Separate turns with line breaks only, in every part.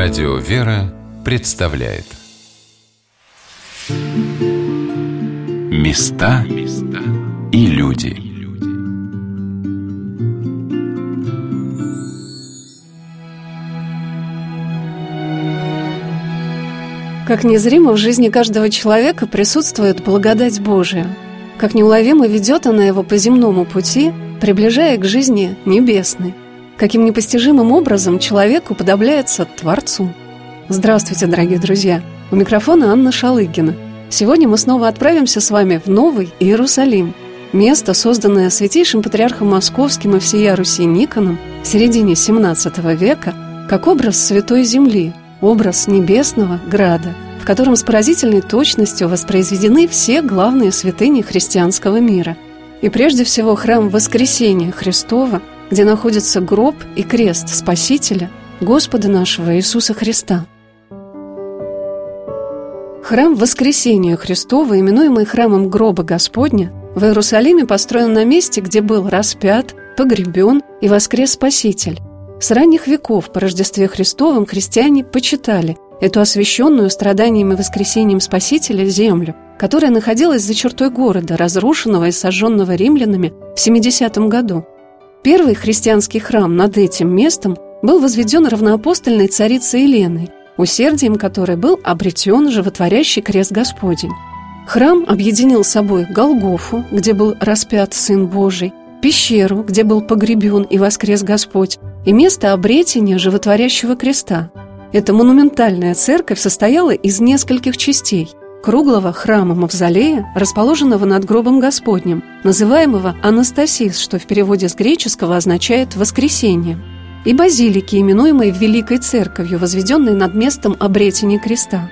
Радио «Вера» представляет. Места и люди.
Как незримо в жизни каждого человека присутствует благодать Божия, как неуловимо ведет она его по земному пути, приближая к жизни небесной – каким непостижимым образом человек уподобляется Творцу. Здравствуйте, дорогие друзья! У микрофона Анна Шалыгина. Сегодня мы снова отправимся с вами в Новый Иерусалим, место, созданное святейшим патриархом Московским и всея Руси Никоном в середине XVII века, как образ Святой Земли, образ небесного града, в котором с поразительной точностью воспроизведены все главные святыни христианского мира. И прежде всего храм Воскресения Христова – где находится гроб и крест Спасителя, Господа нашего Иисуса Христа. Храм Воскресения Христова, именуемый храмом гроба Господня, в Иерусалиме построен на месте, где был распят, погребен и воскрес Спаситель. С ранних веков по Рождестве Христовом христиане почитали эту освященную страданиями и воскресением Спасителя землю, которая находилась за чертой города, разрушенного и сожженного римлянами в 70 году – Первый христианский храм над этим местом был возведен равноапостольной царицей Еленой, усердием которой был обретен животворящий крест Господень. Храм объединил собой Голгофу, где был распят Сын Божий, пещеру, где был погребен и воскрес Господь, и место обретения животворящего креста. Эта монументальная церковь состояла из нескольких частей – круглого храма-мавзолея, расположенного над гробом Господним, называемого Анастасис, что в переводе с греческого означает «воскресение», и базилики, именуемой Великой Церковью, возведенной над местом обретения креста.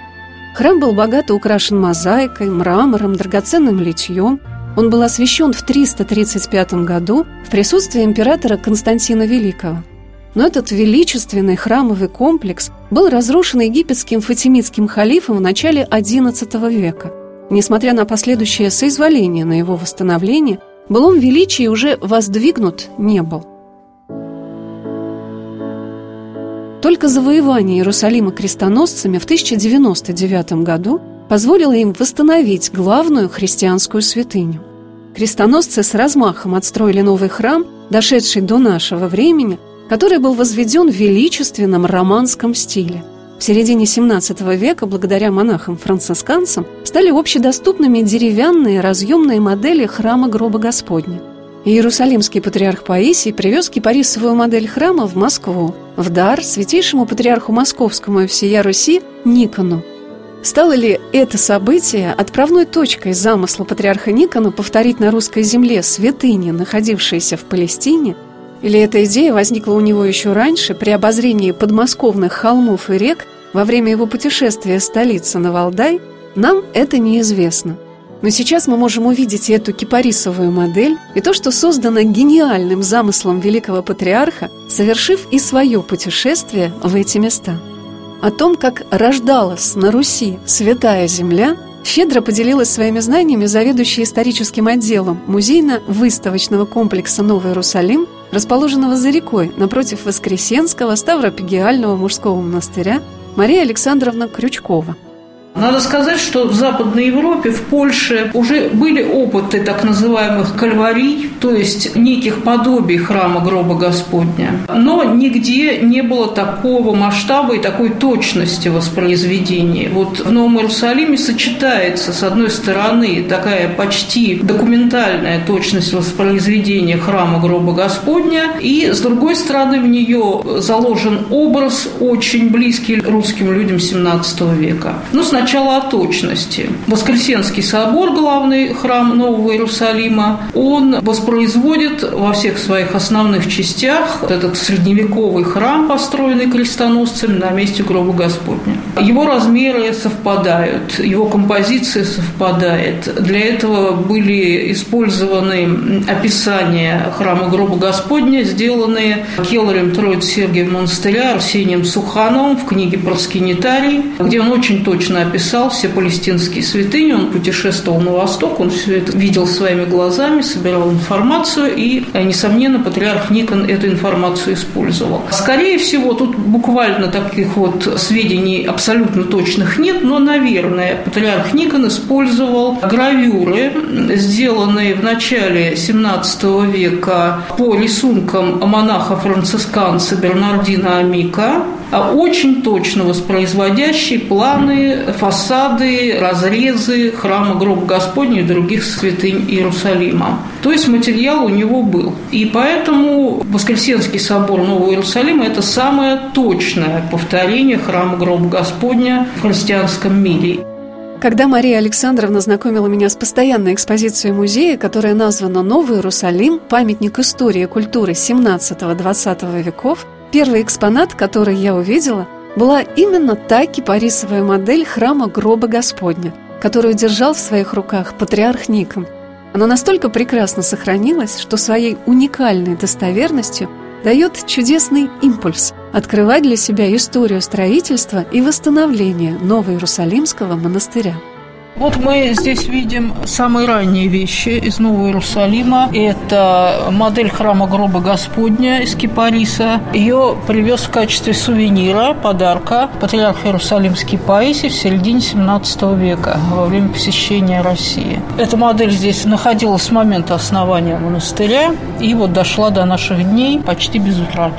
Храм был богато украшен мозаикой, мрамором, драгоценным литьем. Он был освящен в 335 году в присутствии императора Константина Великого – но этот величественный храмовый комплекс был разрушен египетским фатимидским халифом в начале XI века. Несмотря на последующее соизволение на его восстановление, былом величии уже воздвигнут не был. Только завоевание Иерусалима крестоносцами в 1099 году позволило им восстановить главную христианскую святыню. Крестоносцы с размахом отстроили новый храм, дошедший до нашего времени, который был возведен в величественном романском стиле. В середине XVII века, благодаря монахам-францисканцам, стали общедоступными деревянные разъемные модели храма гроба Господня. Иерусалимский патриарх Паисий привез кипарисовую модель храма в Москву, в дар святейшему патриарху Московскому и всея Руси Никону. Стало ли это событие отправной точкой замысла патриарха Никона повторить на русской земле святыни, находившиеся в Палестине, или эта идея возникла у него еще раньше, при обозрении подмосковных холмов и рек во время его путешествия столицы на Валдай, нам это неизвестно. Но сейчас мы можем увидеть эту кипарисовую модель и то, что создано гениальным замыслом великого патриарха, совершив и свое путешествие в эти места. О том, как рождалась на Руси святая земля, щедро поделилась своими знаниями заведующая историческим отделом музейно-выставочного комплекса «Новый Иерусалим» расположенного за рекой напротив Воскресенского Ставропигиального мужского монастыря Мария Александровна Крючкова –
надо сказать, что в Западной Европе, в Польше уже были опыты так называемых кальварий, то есть неких подобий храма гроба Господня. Но нигде не было такого масштаба и такой точности воспроизведения. Вот в Новом Иерусалиме сочетается, с одной стороны, такая почти документальная точность воспроизведения храма гроба Господня, и, с другой стороны, в нее заложен образ, очень близкий русским людям XVII века. Ну, сначала Сначала о точности. Воскресенский собор, главный храм Нового Иерусалима, он воспроизводит во всех своих основных частях этот средневековый храм, построенный крестоносцами на месте гроба Господня. Его размеры совпадают, его композиция совпадает. Для этого были использованы описания храма гроба Господня, сделанные Келлерем Троиц Сергием монастыря Арсением Сухановым в книге «Проскинитарий», где он очень точно описал все палестинские святыни, он путешествовал на восток, он все это видел своими глазами, собирал информацию, и, несомненно, патриарх Никон эту информацию использовал. Скорее всего, тут буквально таких вот сведений абсолютно точных нет, но, наверное, патриарх Никон использовал гравюры, сделанные в начале XVII века по рисункам монаха-францисканца Бернардина Амика, очень точно воспроизводящие планы, фасады, разрезы храма Гроба Господня и других святынь Иерусалима. То есть материал у него был. И поэтому Воскресенский собор Нового Иерусалима – это самое точное повторение храма Гроба Господня в христианском мире.
Когда Мария Александровна знакомила меня с постоянной экспозицией музея, которая названа «Новый Иерусалим. Памятник истории и культуры 17-20 веков», первый экспонат, который я увидела, была именно та кипарисовая модель храма гроба Господня, которую держал в своих руках патриарх Никон. Она настолько прекрасно сохранилась, что своей уникальной достоверностью дает чудесный импульс – открывать для себя историю строительства и восстановления Новоиерусалимского монастыря.
Вот мы здесь видим самые ранние вещи из Нового Иерусалима. Это модель храма гроба Господня из Кипариса. Ее привез в качестве сувенира, подарка патриарх Иерусалимский Паисий в середине 17 века во время посещения России. Эта модель здесь находилась с момента основания монастыря и вот дошла до наших дней почти без утрат.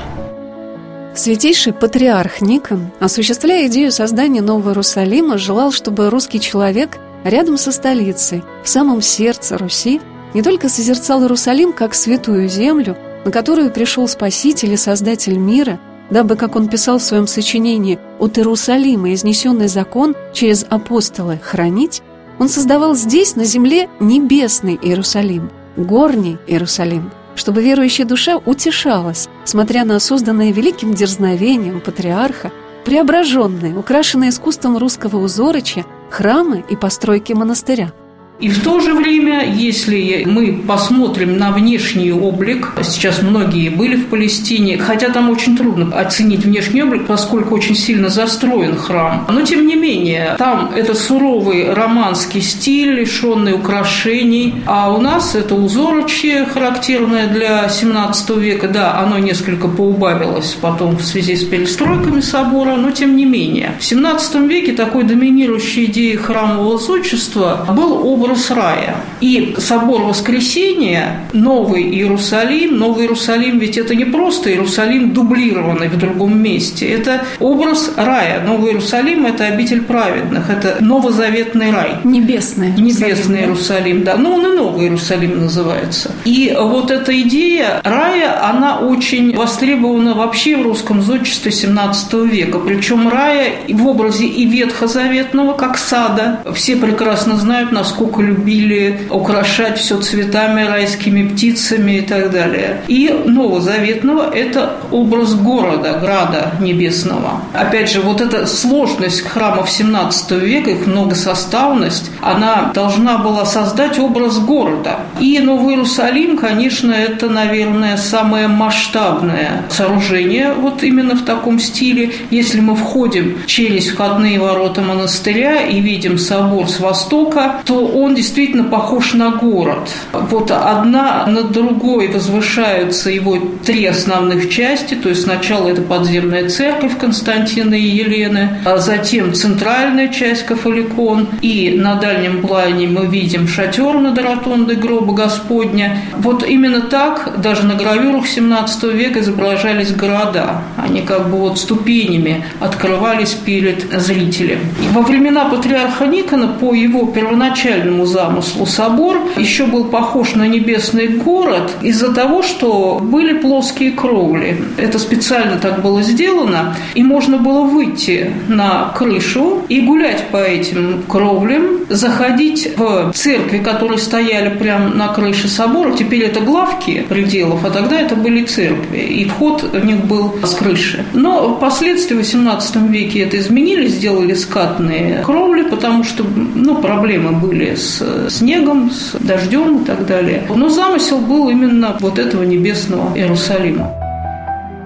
Святейший патриарх Никон, осуществляя идею создания Нового Иерусалима, желал, чтобы русский человек рядом со столицей, в самом сердце Руси, не только созерцал Иерусалим как святую землю, на которую пришел Спаситель и Создатель мира, дабы, как он писал в своем сочинении «От Иерусалима изнесенный закон через апостолы хранить», он создавал здесь, на земле, небесный Иерусалим, горний Иерусалим, чтобы верующая душа утешалась, смотря на созданное великим дерзновением патриарха, преображенные, украшенные искусством русского узорочья, храмы и постройки монастыря –
и в то же время, если мы посмотрим на внешний облик, сейчас многие были в Палестине, хотя там очень трудно оценить внешний облик, поскольку очень сильно застроен храм. Но тем не менее, там это суровый романский стиль, лишенный украшений, а у нас это узорочье, характерное для 17 века. Да, оно несколько поубавилось потом в связи с перестройками собора, но тем не менее. В 17 веке такой доминирующей идеей храмового зодчества был образ образ рая. И собор Воскресения, Новый Иерусалим, Новый Иерусалим ведь это не просто Иерусалим, дублированный в другом месте. Это образ рая. Новый Иерусалим – это обитель праведных, это новозаветный рай.
Небесный
Небесный Иерусалим, да. Ну, он и Новый Иерусалим называется. И вот эта идея рая, она очень востребована вообще в русском зодчестве 17 века. Причем рая в образе и ветхозаветного, как сада. Все прекрасно знают, насколько настолько любили украшать все цветами, райскими птицами и так далее. И Новозаветного – это образ города, града небесного. Опять же, вот эта сложность храмов XVII века, их многосоставность, она должна была создать образ города. И Новый Иерусалим, конечно, это, наверное, самое масштабное сооружение вот именно в таком стиле. Если мы входим через входные ворота монастыря и видим собор с востока, то он он действительно похож на город. Вот одна над другой возвышаются его три основных части, то есть сначала это подземная церковь Константина и Елены, а затем центральная часть Кафаликон, и на дальнем плане мы видим шатер над ротондой гроба Господня. Вот именно так даже на гравюрах 17 века изображались города. Они как бы вот ступенями открывались перед зрителем. Во времена патриарха Никона по его первоначальному первоначальному замыслу собор еще был похож на небесный город из-за того, что были плоские кровли. Это специально так было сделано, и можно было выйти на крышу и гулять по этим кровлям, заходить в церкви, которые стояли прямо на крыше собора. Теперь это главки пределов, а тогда это были церкви, и вход в них был с крыши. Но впоследствии в XVIII веке это изменили, сделали скатные кровли, потому что ну, проблемы были с с снегом, с дождем и так далее. Но замысел был именно вот этого небесного Иерусалима.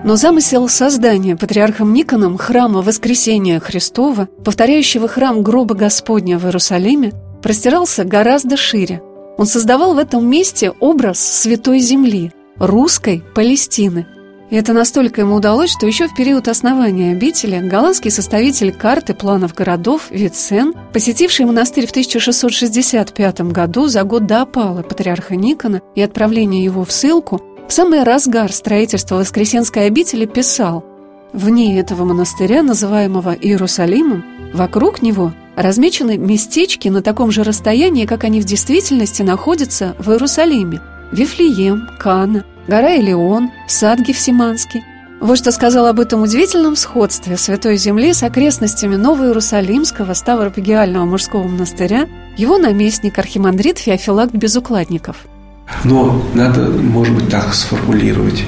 Но замысел создания патриархом Никоном храма Воскресения Христова, повторяющего храм гроба Господня в Иерусалиме, простирался гораздо шире. Он создавал в этом месте образ Святой Земли, русской Палестины. И это настолько ему удалось, что еще в период основания обители голландский составитель карты планов городов Вицен, посетивший монастырь в 1665 году за год до опалы патриарха Никона и отправления его в ссылку, в самый разгар строительства Воскресенской обители писал «Вне этого монастыря, называемого Иерусалимом, вокруг него размечены местечки на таком же расстоянии, как они в действительности находятся в Иерусалиме. Вифлеем, Кана, гора Элеон, сад Гефсиманский. Вот что сказал об этом удивительном сходстве Святой Земли с окрестностями Новоиерусалимского Ставропегиального мужского монастыря его наместник архимандрит Феофилакт Безукладников –
но надо, может быть, так сформулировать,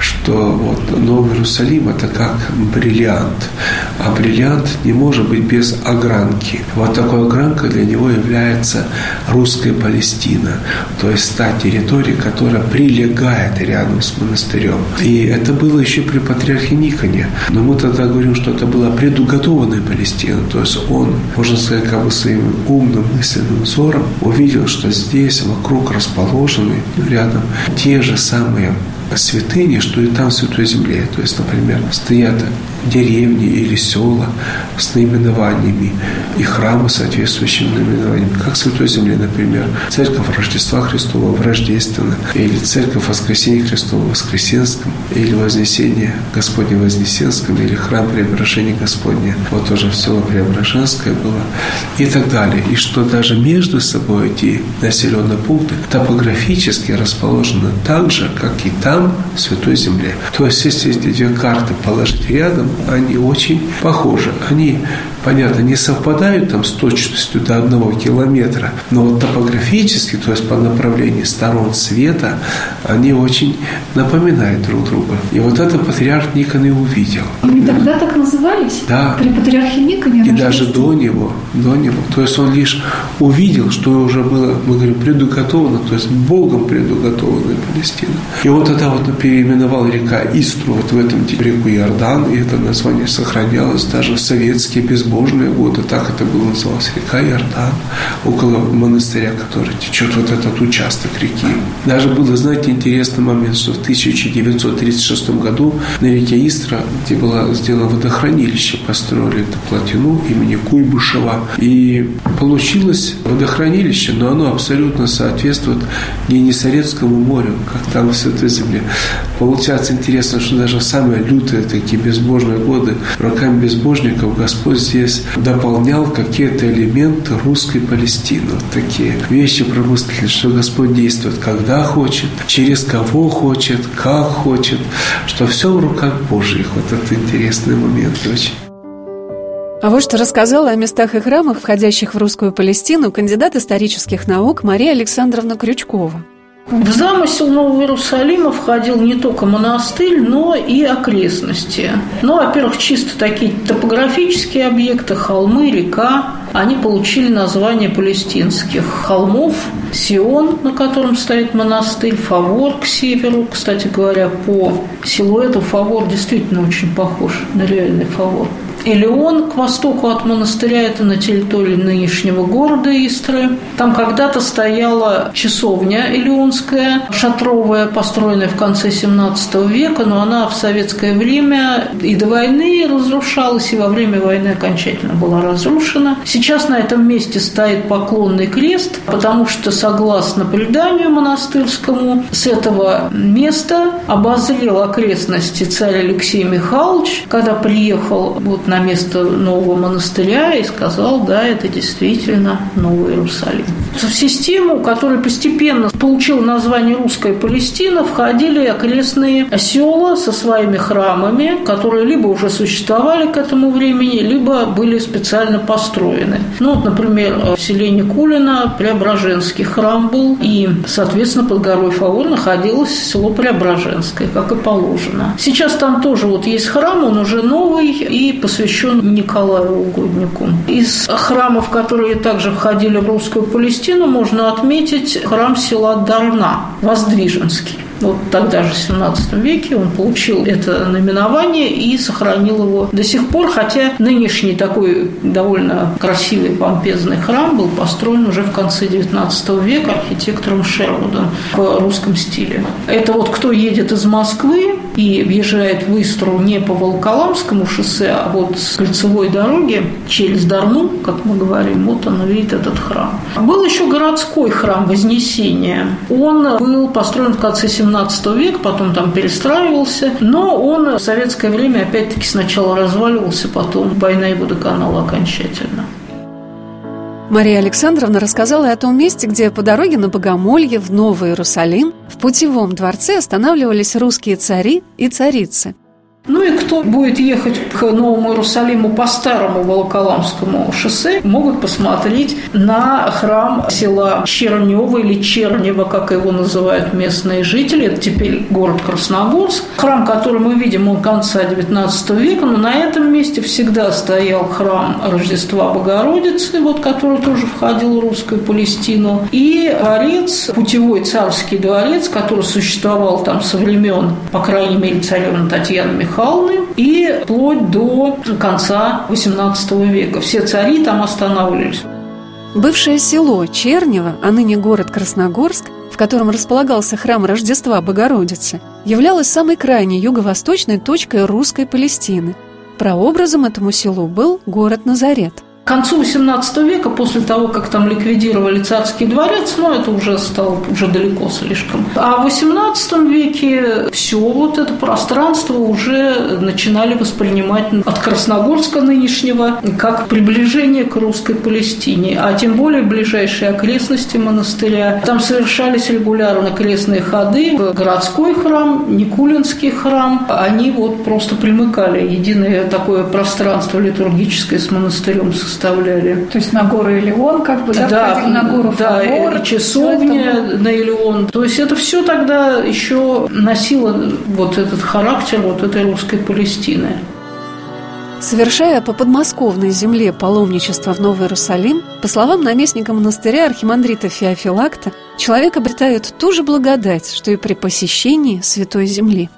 что вот Новый Иерусалим – это как бриллиант, а бриллиант не может быть без огранки. Вот такой огранка для него является русская Палестина, то есть та территория, которая прилегает рядом с монастырем. И это было еще при патриархе Никоне, но мы тогда говорим, что это была предуготованная Палестина, то есть он, можно сказать, как бы своим умным мысленным взором увидел, что здесь вокруг расположен расположены рядом те же самые святыни, что и там в Святой Земле. То есть, например, стоят деревни или села с наименованиями и храмы с соответствующими наименованиями, как в Святой Земле, например, Церковь Рождества Христова в Рождественно, или Церковь Воскресения Христова в Воскресенском, или Вознесение Господне в Вознесенском, или Храм Преображения Господня, вот тоже в село Преображенское было, и так далее. И что даже между собой эти населенные пункты топографически расположены так же, как и там, в Святой Земле. То есть, если эти две карты положить рядом, они очень похожи. Они понятно, не совпадают там с точностью до одного километра, но вот топографически, то есть по направлению сторон света, они очень напоминают друг друга. И вот это патриарх Никон и увидел.
Они тогда так назывались?
Да.
При патриархе Никоне?
И даже до него, до него. То есть он лишь увидел, что уже было, мы говорим, предуготовано, то есть Богом предуготованная Палестина. И вот тогда вот переименовал река Истру, вот в этом реку Иордан, и это название сохранялось даже в советские безбожные безбожные годы, так это было называлось, река Иордан, около монастыря, который течет вот этот участок реки. Даже было, знаете, интересный момент, что в 1936 году на реке Истра, где было сделано водохранилище, построили эту плотину имени Куйбышева. И получилось водохранилище, но оно абсолютно соответствует Генесарецкому морю, как там в Святой Земле. Получается интересно, что даже самые лютые такие безбожные годы руками безбожников Господь здесь дополнял какие-то элементы русской Палестины. Вот такие вещи промыслили, что Господь действует, когда хочет, через кого хочет, как хочет, что все в руках Божьих. Вот это интересный момент очень.
А вот что рассказала о местах и храмах, входящих в русскую Палестину, кандидат исторических наук Мария Александровна Крючкова.
В замысел Нового Иерусалима входил не только монастырь, но и окрестности. Ну, во-первых, чисто такие топографические объекты, холмы, река. Они получили название палестинских холмов. Сион, на котором стоит монастырь, Фавор к северу. Кстати говоря, по силуэту Фавор действительно очень похож на реальный Фавор. Элеон к востоку от монастыря, это на территории нынешнего города Истры. Там когда-то стояла часовня Элеонская, шатровая, построенная в конце 17 века, но она в советское время и до войны разрушалась, и во время войны окончательно была разрушена. Сейчас на этом месте стоит поклонный крест, потому что, согласно преданию монастырскому, с этого места обозрел окрестности царь Алексей Михайлович, когда приехал вот на место нового монастыря и сказал, да, это действительно Новый Иерусалим. В систему, которая постепенно получила название Русская Палестина, входили окрестные села со своими храмами, которые либо уже существовали к этому времени, либо были специально построены. Ну, вот, например, в селе Никулино Преображенский храм был, и, соответственно, под горой Фавор находилось село Преображенское, как и положено. Сейчас там тоже вот есть храм, он уже новый и посвящен Николаю Угоднику. Из храмов, которые также входили в русскую Палестину, можно отметить храм села Дарна, Воздвиженский. Вот тогда же, в 17 веке, он получил это наименование и сохранил его до сих пор, хотя нынешний такой довольно красивый помпезный храм был построен уже в конце 19 века архитектором Шервудом в русском стиле. Это вот кто едет из Москвы и въезжает в Истру не по Волоколамскому шоссе, а вот с кольцевой дороги через Дарну, как мы говорим, вот он видит этот храм. Был еще городской храм Вознесения. Он был построен в конце 17 века, потом там перестраивался, но он в советское время опять-таки сначала разваливался, потом война его доконала окончательно.
Мария Александровна рассказала о том месте, где по дороге на Богомолье в Новый Иерусалим в путевом дворце останавливались русские цари и царицы –
ну и кто будет ехать к Новому Иерусалиму по старому Волоколамскому шоссе, могут посмотреть на храм села Чернева или Чернева, как его называют местные жители. Это теперь город Красногорск. Храм, который мы видим, он конца XIX века, но на этом месте всегда стоял храм Рождества Богородицы, вот, который тоже входил в русскую Палестину, и дворец, путевой царский дворец, который существовал там со времен, по крайней мере, царевны Татьяны Михайловны, Михайловны и вплоть до конца XVIII века. Все цари там останавливались.
Бывшее село Чернево, а ныне город Красногорск, в котором располагался храм Рождества Богородицы, являлось самой крайней юго-восточной точкой русской Палестины. Прообразом этому селу был город Назарет –
к концу XVIII века, после того, как там ликвидировали царский дворец, ну, это уже стало уже далеко слишком. А в XVIII веке все вот это пространство уже начинали воспринимать от Красногорска нынешнего как приближение к русской Палестине, а тем более ближайшие окрестности монастыря. Там совершались регулярно крестные ходы в городской храм, Никулинский храм. Они вот просто примыкали единое такое пространство литургическое с монастырем со составляли.
То есть на гору Илеон как бы, да,
да на гору Да, Фавор, и часовня на Илеон. То есть это все тогда еще носило вот этот характер вот этой русской Палестины.
Совершая по подмосковной земле паломничество в Новый Иерусалим, по словам наместника монастыря архимандрита Феофилакта, человек обретает ту же благодать, что и при посещении Святой Земли.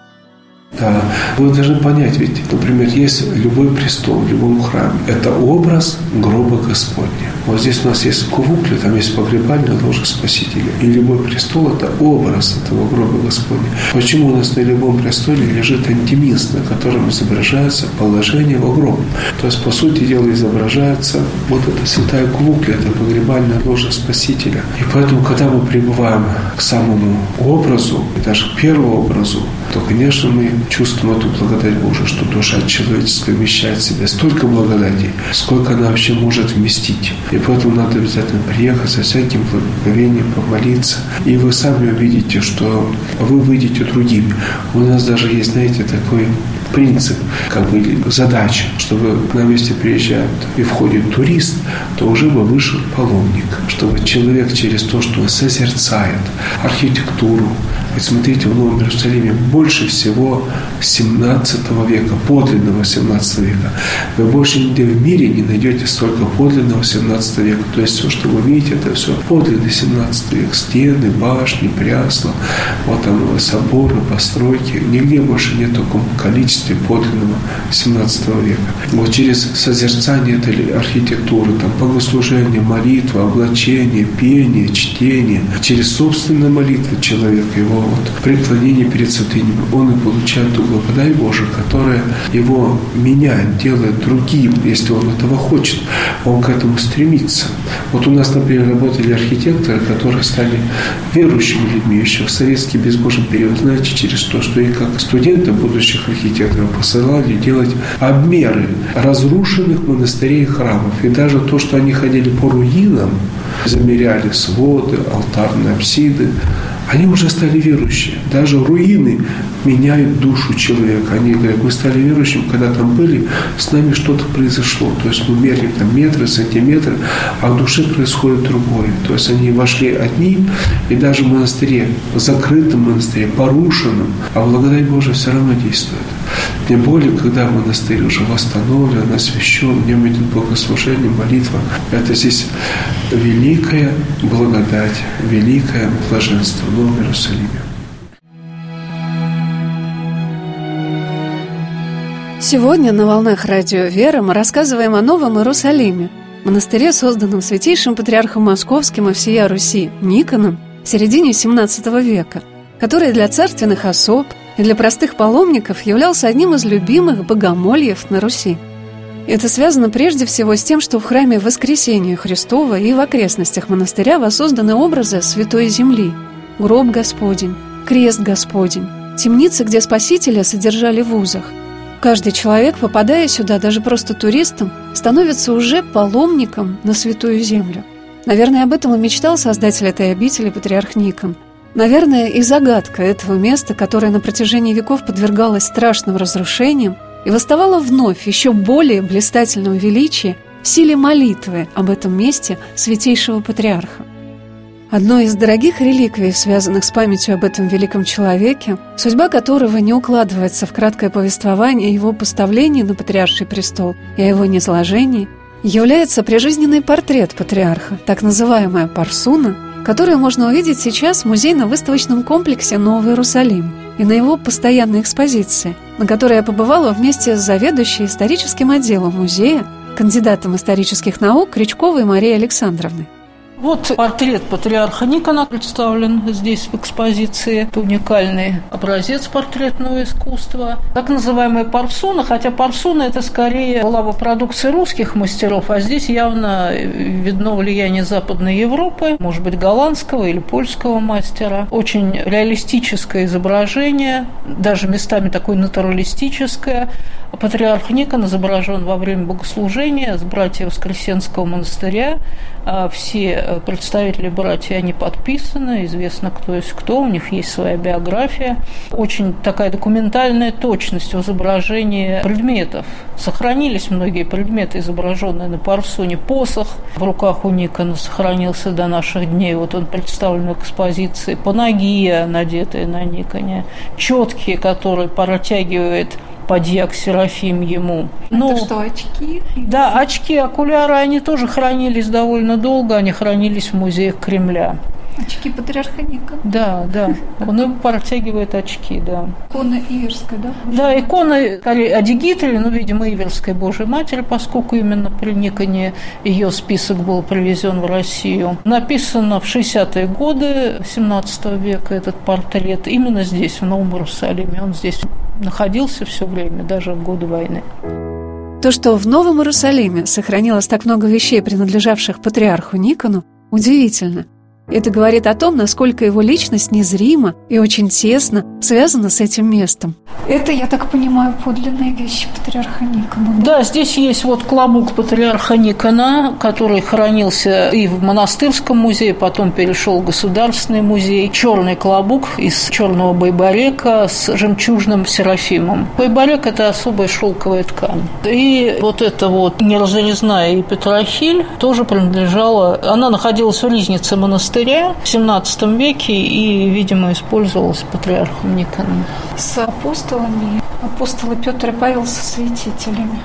Да, вы должны понять, ведь, например, есть любой престол в любом храме. Это образ гроба Господня. Вот здесь у нас есть кувукли, там есть погребальная ложа Спасителя. И любой престол – это образ этого гроба Господня. Почему у нас на любом престоле лежит антимист, на котором изображается положение во гроб? То есть, по сути дела, изображается вот эта святая кувукля, это погребальная ложа Спасителя. И поэтому, когда мы прибываем к самому образу, даже к первому образу, то, конечно, мы чувствуем эту благодать Божию, что душа человеческая вмещает в себе столько благодати, сколько она вообще может вместить. И поэтому надо обязательно приехать со всяким благоговением, помолиться. И вы сами увидите, что вы выйдете другими. У нас даже есть, знаете, такой принцип, как бы задача, чтобы на месте приезжает и входит турист, то уже бы вышел паломник, чтобы человек через то, что он созерцает архитектуру, ведь смотрите, в Новом Иерусалиме больше всего 17 века, подлинного 17 века. Вы больше нигде в мире не найдете столько подлинного 17 века. То есть все, что вы видите, это все подлинный 17 век. Стены, башни, прясла, вот там соборы, постройки. Нигде больше нет такого количества подлинного 17 века. Вот через созерцание этой архитектуры, там, богослужение, молитва, облачение, пение, чтение, через собственную молитву человека, его вот преклонение перед святынями, он и получает ту благодать Божию, которая его меняет, делает другим, если он этого хочет. Он к этому стремится. Вот у нас, например, работали архитекторы, которые стали верующими людьми еще в советский безбожий период. Знаете, через то, что и как студенты будущих архитекторов посылали делать обмеры разрушенных монастырей и храмов. И даже то, что они ходили по руинам, замеряли своды, алтарные апсиды, они уже стали верующие. Даже руины меняют душу человека. Они говорят, мы стали верующими, когда там были, с нами что-то произошло. То есть мы мерили там метры, сантиметры, а в душе происходит другое. То есть они вошли одни, и даже в монастыре, в закрытом монастыре, порушенном, а благодать Божия все равно действует. Тем более, когда монастырь уже восстановлен, освящен, в нем идет богослужение, молитва. Это здесь великая благодать, великое блаженство ну, в Новом Иерусалиме.
Сегодня на «Волнах Радио Вера» мы рассказываем о Новом Иерусалиме, монастыре, созданном святейшим патриархом московским и всея Руси Никоном в середине XVII века, который для царственных особ – и для простых паломников являлся одним из любимых богомольев на Руси. Это связано прежде всего с тем, что в храме Воскресения Христова и в окрестностях монастыря воссозданы образы Святой Земли, гроб Господень, крест Господень, темницы, где Спасителя содержали в узах. Каждый человек, попадая сюда, даже просто туристом, становится уже паломником на Святую Землю. Наверное, об этом и мечтал создатель этой обители, патриарх Никон. Наверное, и загадка этого места, которое на протяжении веков подвергалось страшным разрушениям и восставало вновь еще более блистательном величии в силе молитвы об этом месте святейшего патриарха. Одной из дорогих реликвий, связанных с памятью об этом великом человеке, судьба которого не укладывается в краткое повествование его поставления на патриарший престол и о его низложении, является прижизненный портрет патриарха, так называемая «парсуна», которую можно увидеть сейчас в музейно-выставочном комплексе «Новый Иерусалим» и на его постоянной экспозиции, на которой я побывала вместе с заведующей историческим отделом музея, кандидатом исторических наук Кричковой Марией Александровной.
Вот портрет патриарха Никона представлен здесь в экспозиции. Это уникальный образец портретного искусства. Так называемая парсуна, хотя парсуна это скорее была бы продукция русских мастеров, а здесь явно видно влияние Западной Европы, может быть, голландского или польского мастера. Очень реалистическое изображение, даже местами такое натуралистическое. Патриарх Никон изображен во время богослужения с братьев Воскресенского монастыря. А все представители братья, они подписаны, известно, кто есть кто, у них есть своя биография. Очень такая документальная точность в изображении предметов. Сохранились многие предметы, изображенные на парсуне. Посох в руках у Никона сохранился до наших дней. Вот он представлен в экспозиции. Панагия, надетая на Никоне. Четкие, которые протягивает подьяк Серафим ему.
Ну, Это что, очки?
Да, очки, окуляры, они тоже хранились довольно долго, они хранились в музеях Кремля.
Очки патриарха Ника.
Да, да. Он ему протягивает очки, да.
Икона Иверская, да?
Да, икона Адигитри, ну, видимо, Иверской Божьей Матери, поскольку именно при Никоне ее список был привезен в Россию. Написано в 60-е годы 17 века этот портрет именно здесь, в Новом Иерусалиме. Он здесь находился все время, даже в годы войны.
То, что в Новом Иерусалиме сохранилось так много вещей, принадлежавших патриарху Никону, удивительно – это говорит о том, насколько его личность незрима и очень тесно связана с этим местом.
Это, я так понимаю, подлинные вещи патриарха Никона.
Да, здесь есть вот клобук патриарха Никона, который хранился и в монастырском музее, потом перешел в государственный музей. Черный клобук из черного байбарека с жемчужным серафимом. Байбарек – это особая шелковая ткань. И вот эта вот неразрезная Петрохиль тоже принадлежала, она находилась в ризнице монастыря, монастыря в 17 веке и, видимо, использовалась патриархом Никоном.
С апостолами, апостолы Петр и Павел со святителями.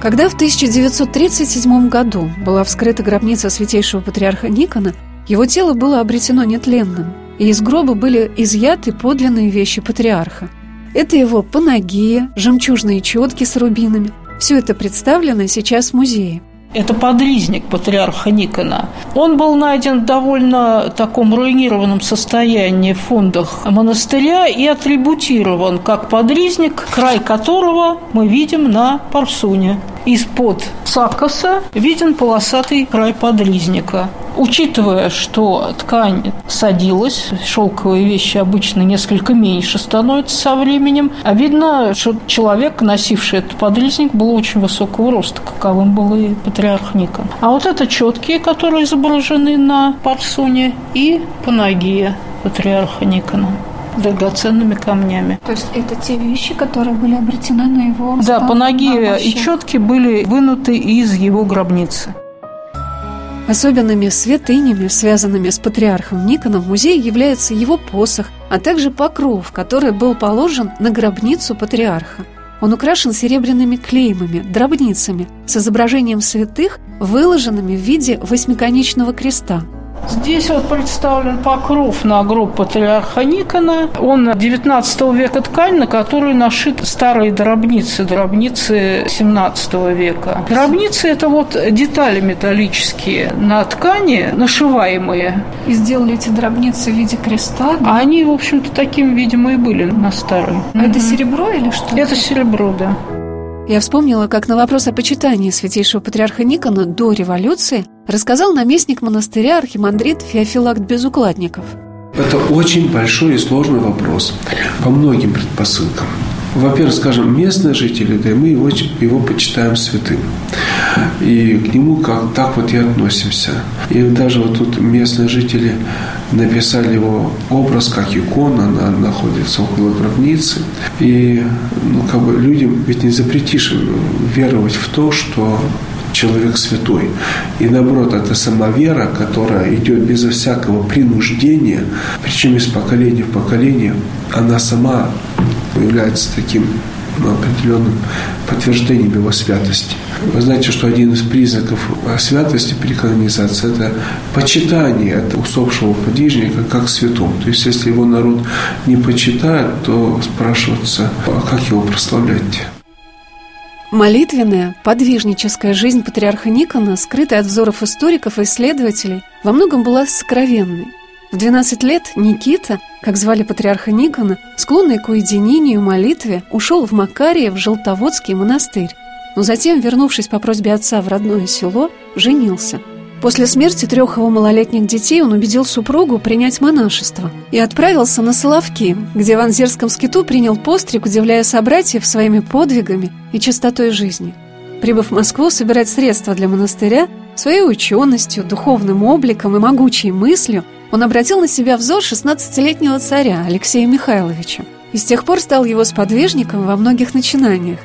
Когда в 1937 году была вскрыта гробница святейшего патриарха Никона, его тело было обретено нетленным, и из гроба были изъяты подлинные вещи патриарха. Это его панагия, жемчужные четки с рубинами. Все это представлено сейчас в музее –
это подризник патриарха Никона. Он был найден в довольно таком руинированном состоянии в фондах монастыря и атрибутирован как подризник, край которого мы видим на парсуне. Из-под сакоса виден полосатый край подризника. Учитывая, что ткань садилась, шелковые вещи обычно несколько меньше становятся со временем, а видно, что человек, носивший этот подрезник, был очень высокого роста, каковым был и патриарх Никон. А вот это четкие, которые изображены на парсуне, и панагия патриарха Никона драгоценными камнями.
То есть это те вещи, которые были обретены на его
Да, панагия и четки были вынуты из его гробницы.
Особенными святынями, связанными с патриархом Никоном, в музее является его посох, а также покров, который был положен на гробницу патриарха. Он украшен серебряными клеймами, дробницами с изображением святых, выложенными в виде восьмиконечного креста.
Здесь вот представлен покров на гроб патриарха Никона. Он 19 века ткань, на которую нашиты старые дробницы, дробницы 17 века. Дробницы – это вот детали металлические на ткани, нашиваемые.
И сделали эти дробницы в виде креста?
А они, в общем-то, таким, видимо, и были на старой.
А это серебро или что?
Это серебро, да.
Я вспомнила, как на вопрос о почитании святейшего патриарха Никона до революции рассказал наместник монастыря архимандрит Феофилакт Безукладников.
Это очень большой и сложный вопрос по многим предпосылкам. Во-первых, скажем, местные жители, да и мы его, его почитаем святым. И к нему как так вот и относимся. И даже вот тут местные жители написали его образ как икона, она находится около гробницы. И ну, как бы людям ведь не запретишь веровать в то, что человек святой. И наоборот, это сама вера, которая идет безо всякого принуждения, причем из поколения в поколение, она сама является таким ну, определенным подтверждением его святости. Вы знаете, что один из признаков святости при канонизации – это почитание от усопшего подвижника как святом. То есть, если его народ не почитает, то спрашивается, а как его прославлять?
Молитвенная, подвижническая жизнь патриарха Никона, скрытая от взоров историков и исследователей, во многом была сокровенной. В 12 лет Никита, как звали патриарха Никона, склонный к уединению и молитве, ушел в Макарие в Желтоводский монастырь, но затем, вернувшись по просьбе отца в родное село, женился. После смерти трех его малолетних детей он убедил супругу принять монашество и отправился на Соловки, где в Анзерском скиту принял постриг, удивляя собратьев своими подвигами и чистотой жизни. Прибыв в Москву собирать средства для монастыря, своей ученостью, духовным обликом и могучей мыслью он обратил на себя взор 16-летнего царя Алексея Михайловича и с тех пор стал его сподвижником во многих начинаниях.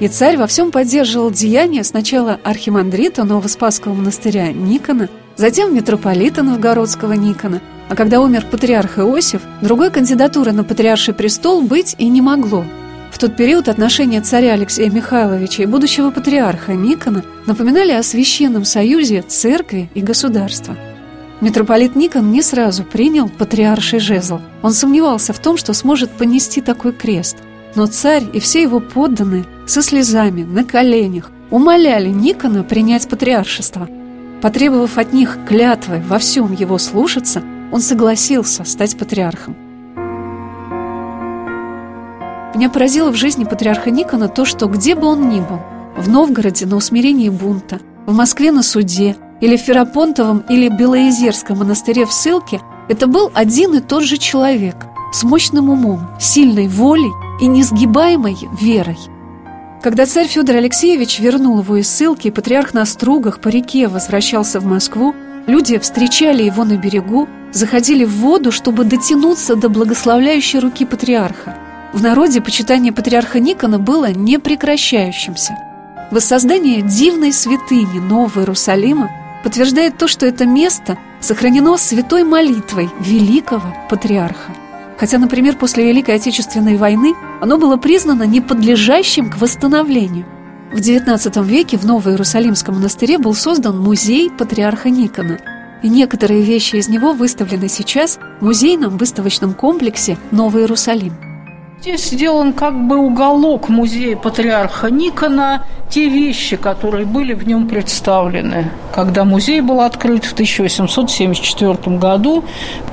И царь во всем поддерживал деяния сначала архимандрита Новоспасского монастыря Никона, затем митрополита Новгородского Никона, а когда умер патриарх Иосиф, другой кандидатуры на патриарший престол быть и не могло. В тот период отношения царя Алексея Михайловича и будущего патриарха Никона напоминали о священном союзе церкви и государства – Митрополит Никон не сразу принял патриарший жезл. Он сомневался в том, что сможет понести такой крест. Но царь и все его подданные со слезами, на коленях, умоляли Никона принять патриаршество. Потребовав от них клятвы во всем его слушаться, он согласился стать патриархом. Меня поразило в жизни патриарха Никона то, что где бы он ни был, в Новгороде на усмирении бунта, в Москве на суде, или в Ферапонтовом или Белоезерском монастыре в ссылке, это был один и тот же человек с мощным умом, сильной волей и несгибаемой верой. Когда царь Федор Алексеевич вернул его из ссылки, и патриарх на стругах по реке возвращался в Москву, люди встречали его на берегу, заходили в воду, чтобы дотянуться до благословляющей руки патриарха. В народе почитание патриарха Никона было непрекращающимся. Воссоздание дивной святыни Нового Иерусалима подтверждает то, что это место сохранено святой молитвой великого патриарха. Хотя, например, после Великой Отечественной войны оно было признано неподлежащим к восстановлению. В XIX веке в Новоиерусалимском монастыре был создан музей патриарха Никона, и некоторые вещи из него выставлены сейчас в музейном выставочном комплексе Новый Иерусалим.
Здесь сделан как бы уголок музея патриарха Никона, те вещи, которые были в нем представлены. Когда музей был открыт в 1874 году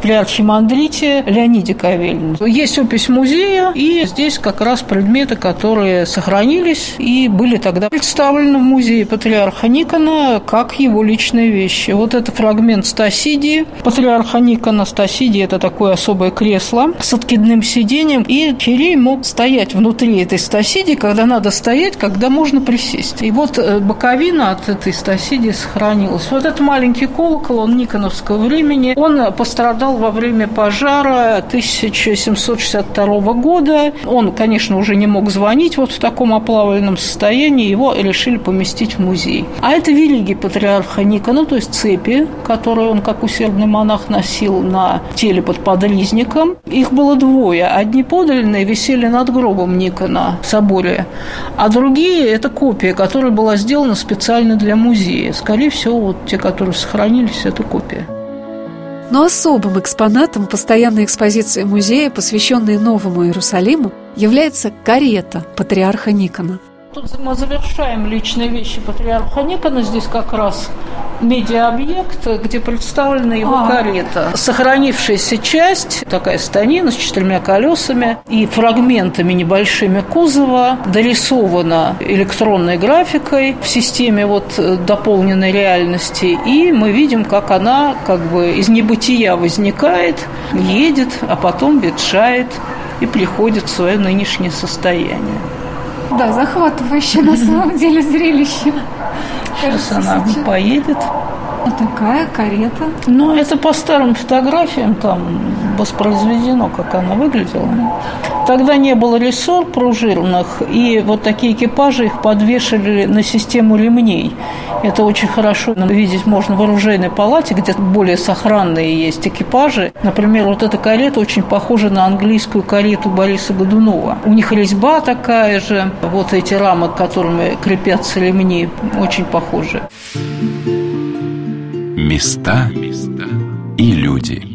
при архимандрите Леониде Кавелине. Есть опись музея, и здесь как раз предметы, которые сохранились и были тогда представлены в музее патриарха Никона как его личные вещи. Вот это фрагмент стасидии патриарха Никона. Стасидия – это такое особое кресло с откидным сиденьем, и Кирей мог стоять внутри этой стасиди, когда надо стоять, когда можно присесть. И вот э, боковина от этой стасиди сохранилась. Вот этот маленький колокол, он Никоновского времени, он пострадал во время пожара 1762 года. Он, конечно, уже не мог звонить вот в таком оплавленном состоянии, его решили поместить в музей. А это великий патриарха Никона, то есть цепи, которые он как усердный монах носил на теле под подризником. Их было двое. Одни подлинные, висели над гробом Никона в соборе, а другие – это копия, которая была сделана специально для музея. Скорее всего, вот те, которые сохранились, это копия.
Но особым экспонатом постоянной экспозиции музея, посвященной Новому Иерусалиму, является карета патриарха Никона –
Тут мы завершаем личные вещи патриарха Никона. Здесь как раз медиа-объект, где представлена его а. карета. Сохранившаяся часть, такая станина с четырьмя колесами и фрагментами небольшими кузова, дорисована электронной графикой в системе вот дополненной реальности. И мы видим, как она как бы из небытия возникает, едет, а потом ветшает и приходит в свое нынешнее состояние.
Да, захватывающее на самом деле зрелище.
Сейчас она поедет.
Такая карета.
Ну, это по старым фотографиям там воспроизведено, как она выглядела. Тогда не было рессор пружинных, и вот такие экипажи их подвешивали на систему ремней. Это очень хорошо видеть можно в оружейной палате, где более сохранные есть экипажи. Например, вот эта карета очень похожа на английскую карету Бориса Годунова. У них резьба такая же, вот эти рамы, к которыми крепятся ремни, очень похожи.
Места и люди.